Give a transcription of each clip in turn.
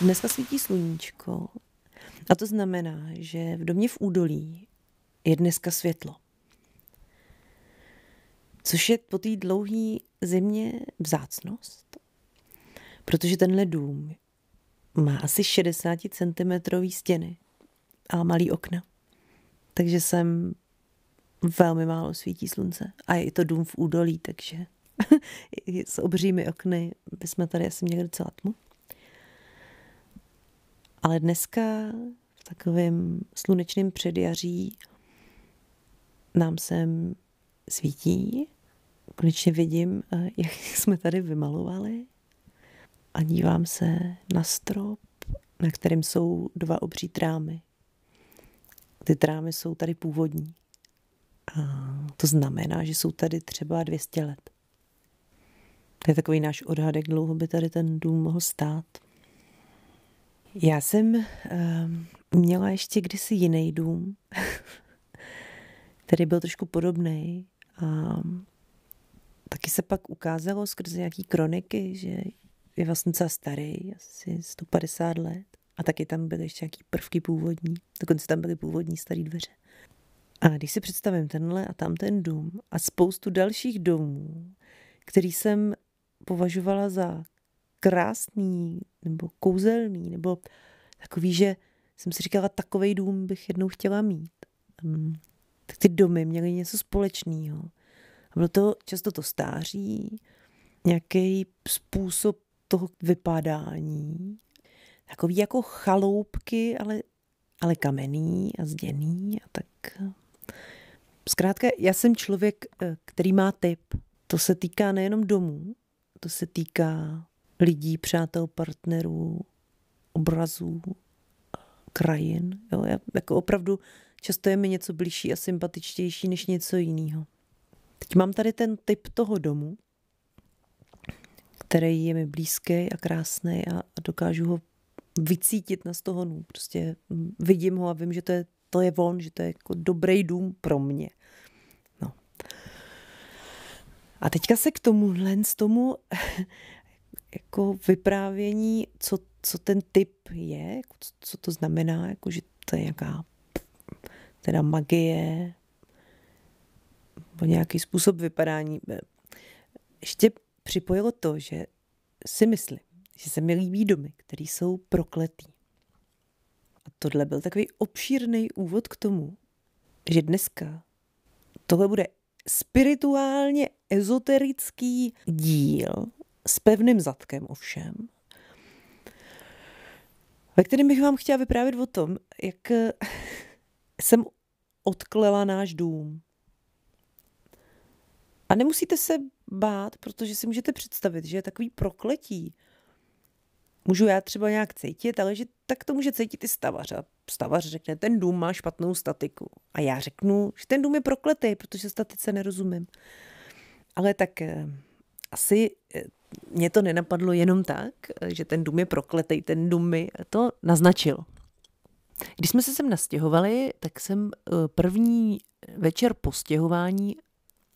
Dneska svítí sluníčko a to znamená, že v domě v údolí je dneska světlo. Což je po té dlouhé zimě vzácnost, protože tenhle dům má asi 60 cm stěny a malý okna. Takže sem velmi málo svítí slunce. A je to dům v údolí, takže s obřími okny bychom tady asi měli docela tmu. Ale dneska v takovém slunečném předjaří nám sem svítí. Konečně vidím, eh, jak jsme tady vymalovali a dívám se na strop, na kterém jsou dva obří trámy. Ty trámy jsou tady původní. A to znamená, že jsou tady třeba 200 let. To je takový náš odhad, jak dlouho by tady ten dům mohl stát. Já jsem uh, měla ještě kdysi jiný dům, který byl trošku podobný. A taky se pak ukázalo skrze nějaký kroniky, že je vlastně docela starý, asi 150 let. A taky tam byly ještě nějaký prvky původní. Dokonce tam byly původní staré dveře. A když si představím tenhle a tam ten dům a spoustu dalších domů, který jsem považovala za krásný nebo kouzelný, nebo takový, že jsem si říkala, takový dům bych jednou chtěla mít. Tak ty domy měly něco společného. Bylo to často to stáří, nějaký způsob toho vypadání, takový jako chaloupky, ale, ale kamenný a zděný a tak. Zkrátka, já jsem člověk, eh, který má typ. To se týká nejenom domů, to se týká lidí, přátel, partnerů, obrazů, krajin. Jo? Já jako opravdu často je mi něco blížší a sympatičtější než něco jiného. Teď mám tady ten typ toho domu, který je mi blízký a krásný a, dokážu ho vycítit na stohonu. Prostě vidím ho a vím, že to je, to je on, že to je jako dobrý dům pro mě. No. A teďka se k tomu, len z tomu jako vyprávění, co, co ten typ je, jako co to znamená, jako že to je nějaká teda magie, nebo nějaký způsob vypadání. Ještě připojilo to, že si myslím, že se mi líbí domy, které jsou prokletý. A tohle byl takový obšírný úvod k tomu, že dneska tohle bude spirituálně ezoterický díl s pevným zadkem ovšem, ve kterém bych vám chtěla vyprávět o tom, jak jsem odklela náš dům. A nemusíte se bát, protože si můžete představit, že je takový prokletí. Můžu já třeba nějak cítit, ale že tak to může cítit i stavař. A stavař řekne, ten dům má špatnou statiku. A já řeknu, že ten dům je prokletý, protože statice nerozumím. Ale tak eh, asi eh, mě to nenapadlo jenom tak, eh, že ten dům je prokletý, ten dům mi to naznačil. Když jsme se sem nastěhovali, tak jsem první večer po stěhování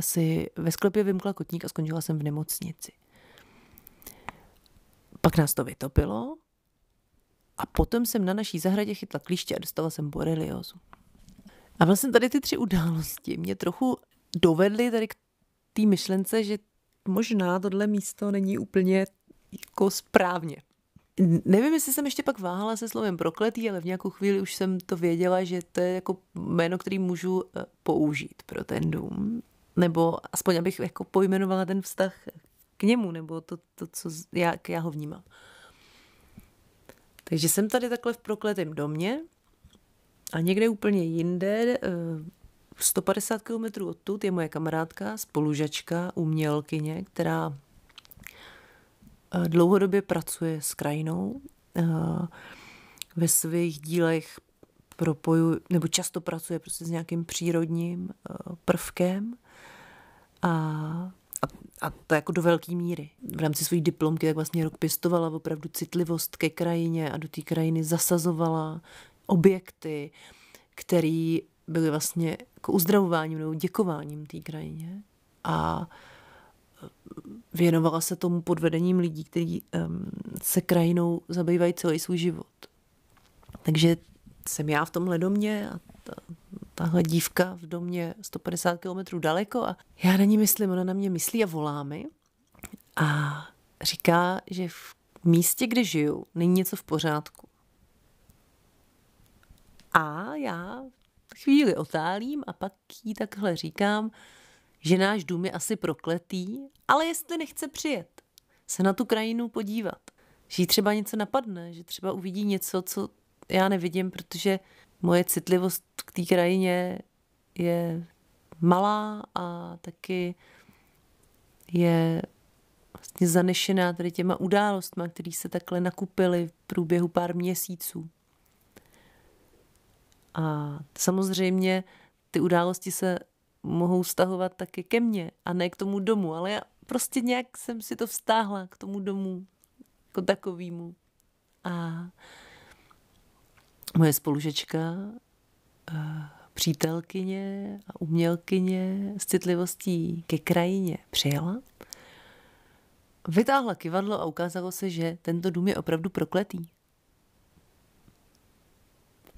si ve sklepě vymkla kotník a skončila jsem v nemocnici. Pak nás to vytopilo a potom jsem na naší zahradě chytla klíště a dostala jsem boreliozu. A vlastně tady ty tři události mě trochu dovedly tady k té myšlence, že možná tohle místo není úplně jako správně. Nevím, jestli jsem ještě pak váhala se slovem prokletý, ale v nějakou chvíli už jsem to věděla, že to je jako jméno, který můžu eh, použít pro ten dům nebo aspoň abych jako pojmenovala ten vztah k němu, nebo to, to co jak já ho vnímám. Takže jsem tady takhle v prokletém domě a někde úplně jinde, 150 km odtud, je moje kamarádka, spolužačka, umělkyně, která eh, dlouhodobě pracuje s krajinou. Eh, ve svých dílech propoju, nebo často pracuje prostě s nějakým přírodním eh, prvkem a, a, a to jako do velké míry. V rámci své diplomky tak vlastně rok pěstovala opravdu citlivost ke krajině a do té krajiny zasazovala objekty, které byly vlastně jako uzdravováním nebo děkováním té krajině. A věnovala se tomu pod vedením lidí, kteří um, se krajinou zabývají celý svůj život. Takže jsem já v tomhle domě a ta, tahle dívka v domě 150 km daleko a já na ní myslím, ona na mě myslí a volá mi a říká, že v místě, kde žiju, není něco v pořádku. A já chvíli otálím a pak jí takhle říkám, že náš dům je asi prokletý, ale jestli nechce přijet, se na tu krajinu podívat, že jí třeba něco napadne, že třeba uvidí něco, co já nevidím, protože moje citlivost k té krajině je malá a taky je vlastně zanešená tady těma událostma, které se takhle nakupily v průběhu pár měsíců. A samozřejmě ty události se mohou stahovat taky ke mně a ne k tomu domu, ale já prostě nějak jsem si to vztáhla k tomu domu jako takovýmu. A moje spolužečka, přítelkyně a umělkyně s citlivostí ke krajině přijela, vytáhla kivadlo a ukázalo se, že tento dům je opravdu prokletý.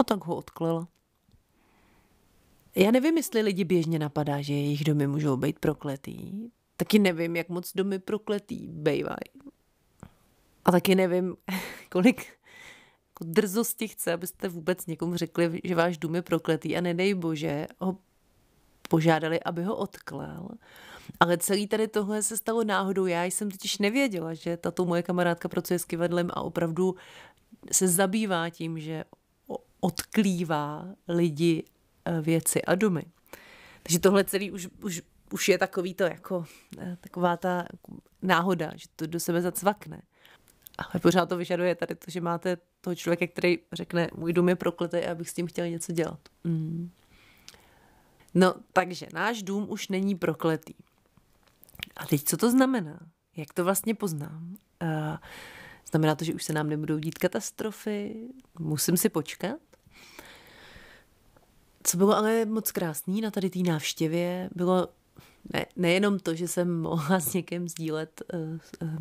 A tak ho odklela. Já nevím, jestli lidi běžně napadá, že jejich domy můžou být prokletý. Taky nevím, jak moc domy prokletý bejvají. A taky nevím, kolik jako drzosti chce, abyste vůbec někomu řekli, že váš dům je prokletý a nedej bože ho požádali, aby ho odklel. Ale celý tady tohle se stalo náhodou. Já jsem totiž nevěděla, že tato moje kamarádka pracuje s kivadlem a opravdu se zabývá tím, že odklívá lidi Eh, věci a domy. Takže tohle celý už, už, už je takový to jako eh, taková ta náhoda, že to do sebe zacvakne. Ale pořád to vyžaduje tady to, že máte toho člověka, který řekne, můj dům je prokletý a abych s tím chtěl něco dělat. Mm. No, takže náš dům už není prokletý. A teď co to znamená? Jak to vlastně poznám? Uh, znamená to, že už se nám nebudou dít katastrofy? Musím si počkat? Co bylo ale moc krásný na tady té návštěvě, bylo ne, nejenom to, že jsem mohla s někým sdílet uh, uh,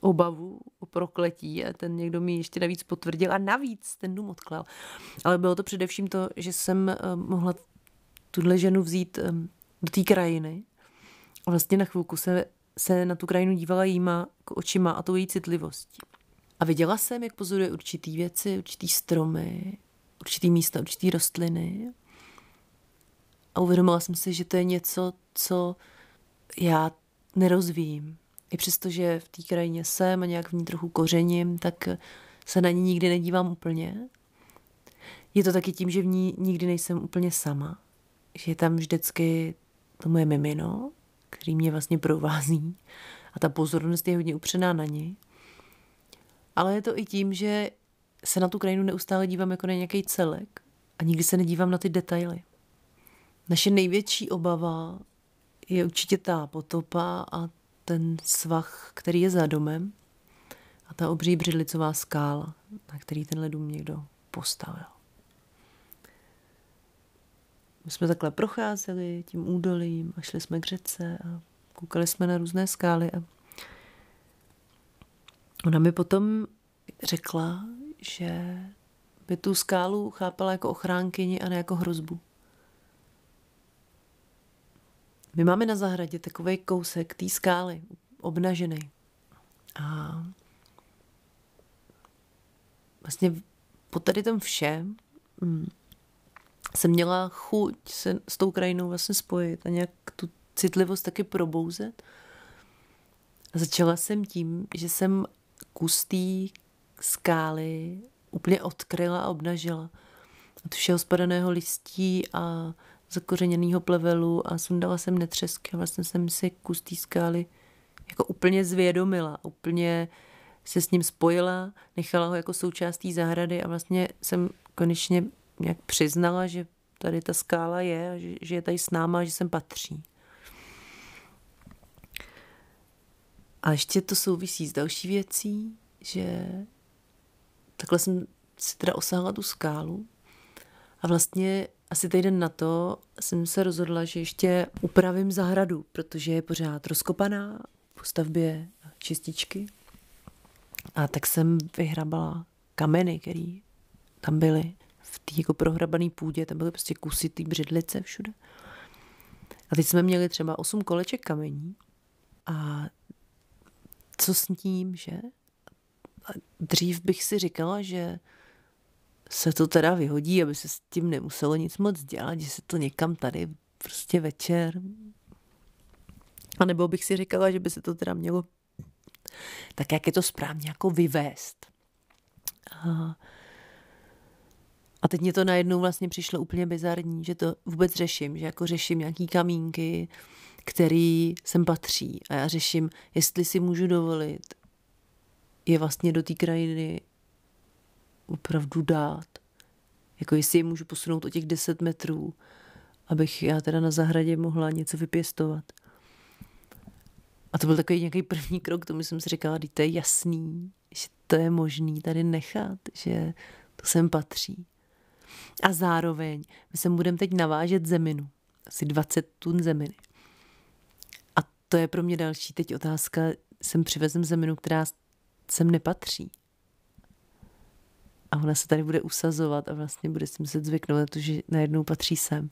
obavu o prokletí a ten někdo mi ještě navíc potvrdil a navíc ten dům odklal. Ale bylo to především to, že jsem uh, mohla tuhle ženu vzít um, do té krajiny a vlastně na chvilku se, se na tu krajinu dívala jíma očima a tou její citlivostí. A viděla jsem, jak pozoruje určitý věci, určitý stromy, určitý místa, určitý rostliny a uvědomila jsem si, že to je něco, co já nerozvíjím. I přesto, že v té krajině jsem a nějak v ní trochu kořením, tak se na ní nikdy nedívám úplně. Je to taky tím, že v ní nikdy nejsem úplně sama. Že je tam vždycky to moje mimino, který mě vlastně provází a ta pozornost je hodně upřená na ní. Ale je to i tím, že se na tu krajinu neustále dívám jako na nějaký celek a nikdy se nedívám na ty detaily. Naše největší obava je určitě ta potopa a ten svah, který je za domem a ta obří břidlicová skála, na který tenhle dům někdo postavil. My jsme takhle procházeli tím údolím a šli jsme k řece a koukali jsme na různé skály a ona mi potom řekla, že by tu skálu chápala jako ochránkyni a ne jako hrozbu. My máme na zahradě takový kousek té skály, obnažený. A vlastně po tady tom všem mm, jsem měla chuť se s tou krajinou vlastně spojit a nějak tu citlivost taky probouzet. A začala jsem tím, že jsem kus té skály úplně odkryla a obnažila. Od všeho spadaného listí a zakořeněného plevelu a sundala jsem netřesky a vlastně jsem si kus té skály jako úplně zvědomila, úplně se s ním spojila, nechala ho jako součástí zahrady a vlastně jsem konečně nějak přiznala, že tady ta skála je že, že je tady s náma že sem patří. A ještě to souvisí s další věcí, že takhle jsem si teda osáhla tu skálu a vlastně asi týden na to jsem se rozhodla, že ještě upravím zahradu, protože je pořád rozkopaná, po stavbě čističky. A tak jsem vyhrabala kameny, které tam byly v té jako prohrabané půdě, tam byly prostě kusy té břidlice všude. A teď jsme měli třeba osm koleček kamení a co s tím, že? A dřív bych si říkala, že se to teda vyhodí, aby se s tím nemuselo nic moc dělat, že se to někam tady prostě večer. A nebo bych si říkala, že by se to teda mělo tak, jak je to správně, jako vyvést. A, a teď mě to najednou vlastně přišlo úplně bizarní, že to vůbec řeším, že jako řeším nějaký kamínky, který sem patří a já řeším, jestli si můžu dovolit je vlastně do té krajiny opravdu dát. Jako jestli je můžu posunout o těch 10 metrů, abych já teda na zahradě mohla něco vypěstovat. A to byl takový nějaký první krok, tomu jsem si říkala, to je jasný, že to je možný tady nechat, že to sem patří. A zároveň my sem budeme teď navážet zeminu, asi 20 tun zeminy. A to je pro mě další teď otázka, sem přivezem zeminu, která sem nepatří. A ona se tady bude usazovat a vlastně bude si muset zvyknout na to, že najednou patří sem.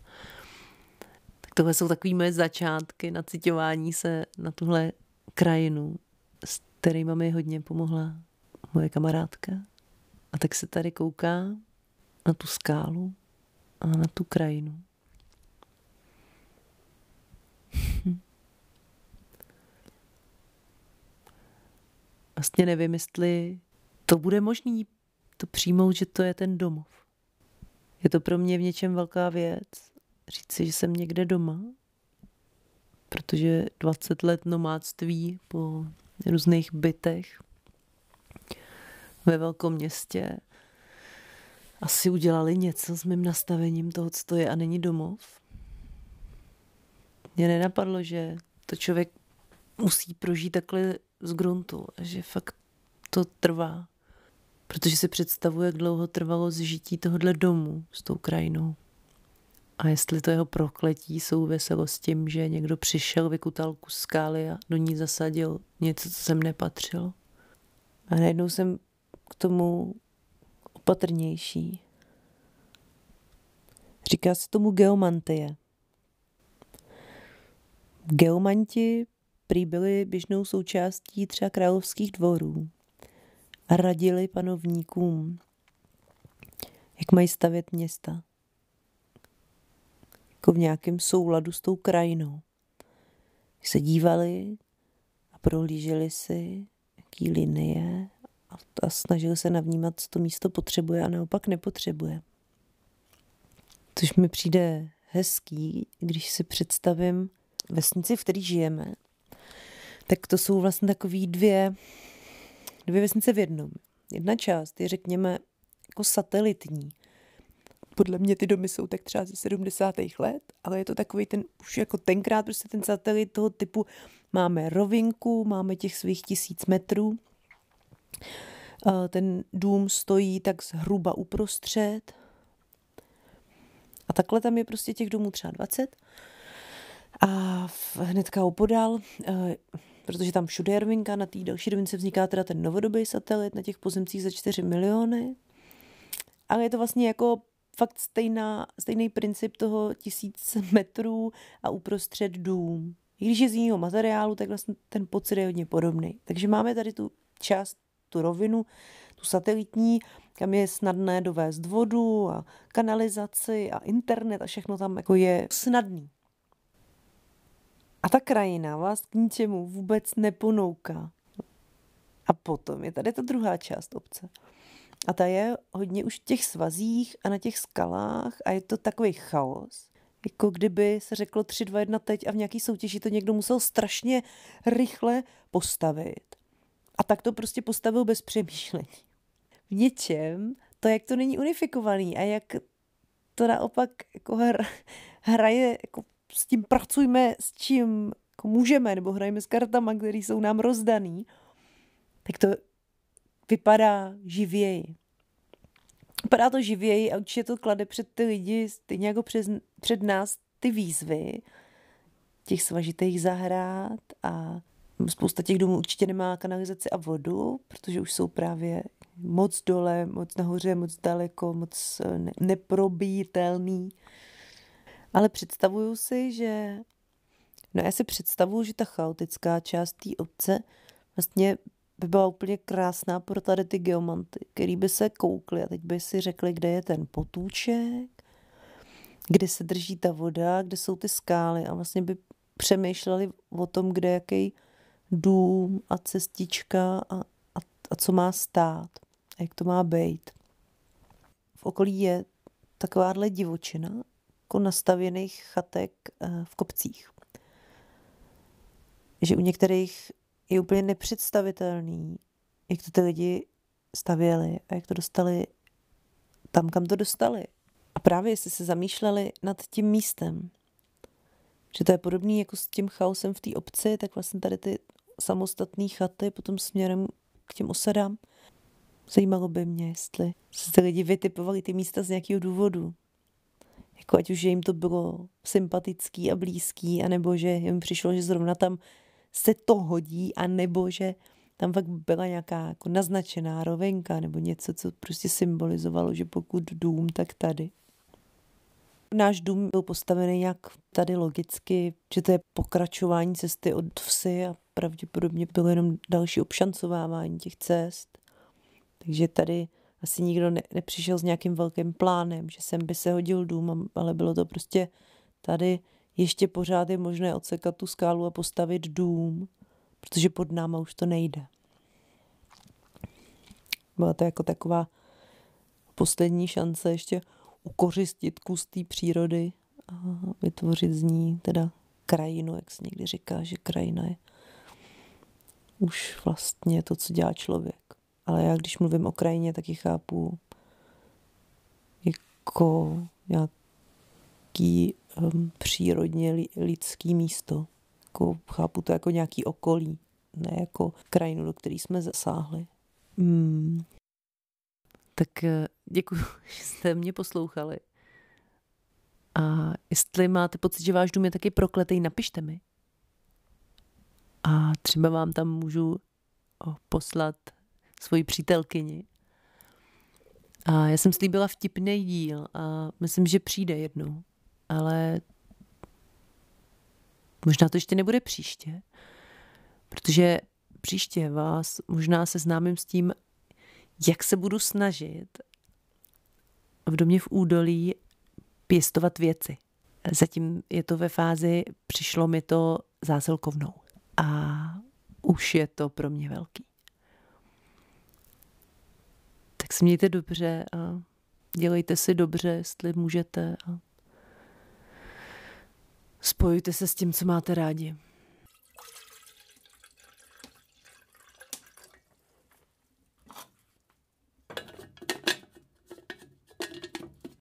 Tak tohle jsou takové moje začátky na citování se na tuhle krajinu, s kterými mi hodně pomohla moje kamarádka. A tak se tady kouká na tu skálu a na tu krajinu. Vlastně nevím, jestli to bude možný to přijmout, že to je ten domov. Je to pro mě v něčem velká věc. Říct si, že jsem někde doma, protože 20 let nomádství po různých bytech ve velkom městě asi udělali něco s mým nastavením toho, co to je a není domov. Mně nenapadlo, že to člověk musí prožít takhle z gruntu a že fakt to trvá. Protože si představuje, jak dlouho trvalo zžití tohohle domu s tou krajinou. A jestli to jeho prokletí souviselo s tím, že někdo přišel, vykutal kus skály a do ní zasadil něco, co sem nepatřilo. A najednou jsem k tomu opatrnější. Říká se tomu geomantie. Geomanti prý byli běžnou součástí třeba královských dvorů radili panovníkům, jak mají stavět města. Jako v nějakém souladu s tou krajinou. Se dívali a prohlíželi si, jaký linie a, a snažili se navnímat, co to místo potřebuje a naopak nepotřebuje. Což mi přijde hezký, když si představím vesnici, v které žijeme, tak to jsou vlastně takové dvě, dvě vesnice v jednom. Jedna část je, řekněme, jako satelitní. Podle mě ty domy jsou tak třeba ze 70. let, ale je to takový ten, už jako tenkrát prostě ten satelit toho typu, máme rovinku, máme těch svých tisíc metrů, ten dům stojí tak zhruba uprostřed a takhle tam je prostě těch domů třeba 20 a hnedka opodál protože tam všude je rovinka, na té další rovince vzniká teda ten novodobý satelit na těch pozemcích za 4 miliony. Ale je to vlastně jako fakt stejná, stejný princip toho tisíc metrů a uprostřed dům. I když je z jiného materiálu, tak vlastně ten pocit je hodně podobný. Takže máme tady tu část, tu rovinu, tu satelitní, kam je snadné dovést vodu a kanalizaci a internet a všechno tam jako je snadný. A ta krajina vás k ničemu vůbec neponouká. A potom je tady ta druhá část obce. A ta je hodně už v těch svazích a na těch skalách a je to takový chaos. Jako kdyby se řeklo 3, 2, 1 teď a v nějaký soutěži to někdo musel strašně rychle postavit. A tak to prostě postavil bez přemýšlení. V něčem to, jak to není unifikovaný a jak to naopak jako hraje jako s tím pracujme s čím jako můžeme, nebo hrajeme s kartama, které jsou nám rozdaný, tak to vypadá živěji. Vypadá to živěji a určitě to klade před ty lidi, stejně jako přes, před nás, ty výzvy těch svažitých zahrad a spousta těch domů určitě nemá kanalizaci a vodu, protože už jsou právě moc dole, moc nahoře, moc daleko, moc eh, neprobítelný. Ale představuju si, že No já si představuju, že ta chaotická část té obce vlastně by byla úplně krásná pro tady ty geomanty, který by se koukli a teď by si řekli, kde je ten potůček, kde se drží ta voda, kde jsou ty skály a vlastně by přemýšleli o tom, kde jaký dům a cestička a, a, a co má stát a jak to má být. V okolí je takováhle divočina, nastavěných chatek eh, v kopcích že u některých je úplně nepředstavitelný, jak to ty lidi stavěli a jak to dostali tam, kam to dostali. A právě jestli se zamýšleli nad tím místem, že to je podobný jako s tím chaosem v té obci, tak vlastně tady ty samostatné chaty potom směrem k těm osadám. Zajímalo by mě, jestli se ty lidi vytipovali ty místa z nějakého důvodu. Jako ať už jim to bylo sympatický a blízký, anebo že jim přišlo, že zrovna tam se to hodí, a nebo že tam fakt byla nějaká jako naznačená rovinka nebo něco, co prostě symbolizovalo, že pokud dům, tak tady. Náš dům byl postavený nějak tady logicky, že to je pokračování cesty od vsi a pravděpodobně bylo jenom další obšancovávání těch cest. Takže tady asi nikdo ne, nepřišel s nějakým velkým plánem, že sem by se hodil dům, ale bylo to prostě tady ještě pořád je možné odsekat tu skálu a postavit dům, protože pod náma už to nejde. Byla to jako taková poslední šance ještě ukořistit kus té přírody a vytvořit z ní teda krajinu, jak se někdy říká, že krajina je už vlastně to, co dělá člověk. Ale já, když mluvím o krajině, tak ji chápu jako nějaký um, přírodně lidský místo. Jako, chápu to jako nějaký okolí, ne jako krajinu, do které jsme zasáhli. Hmm. Tak eh, děkuji, že jste mě poslouchali. A jestli máte pocit, že váš dům je taky prokletý, napište mi. A třeba vám tam můžu poslat svoji přítelkyni. A já jsem slíbila vtipný díl a myslím, že přijde jednou ale možná to ještě nebude příště, protože příště vás možná seznámím s tím, jak se budu snažit v domě v údolí pěstovat věci. Zatím je to ve fázi, přišlo mi to zásilkovnou a už je to pro mě velký. Tak se mějte dobře a dělejte si dobře, jestli můžete a Spojujte se s tím, co máte rádi.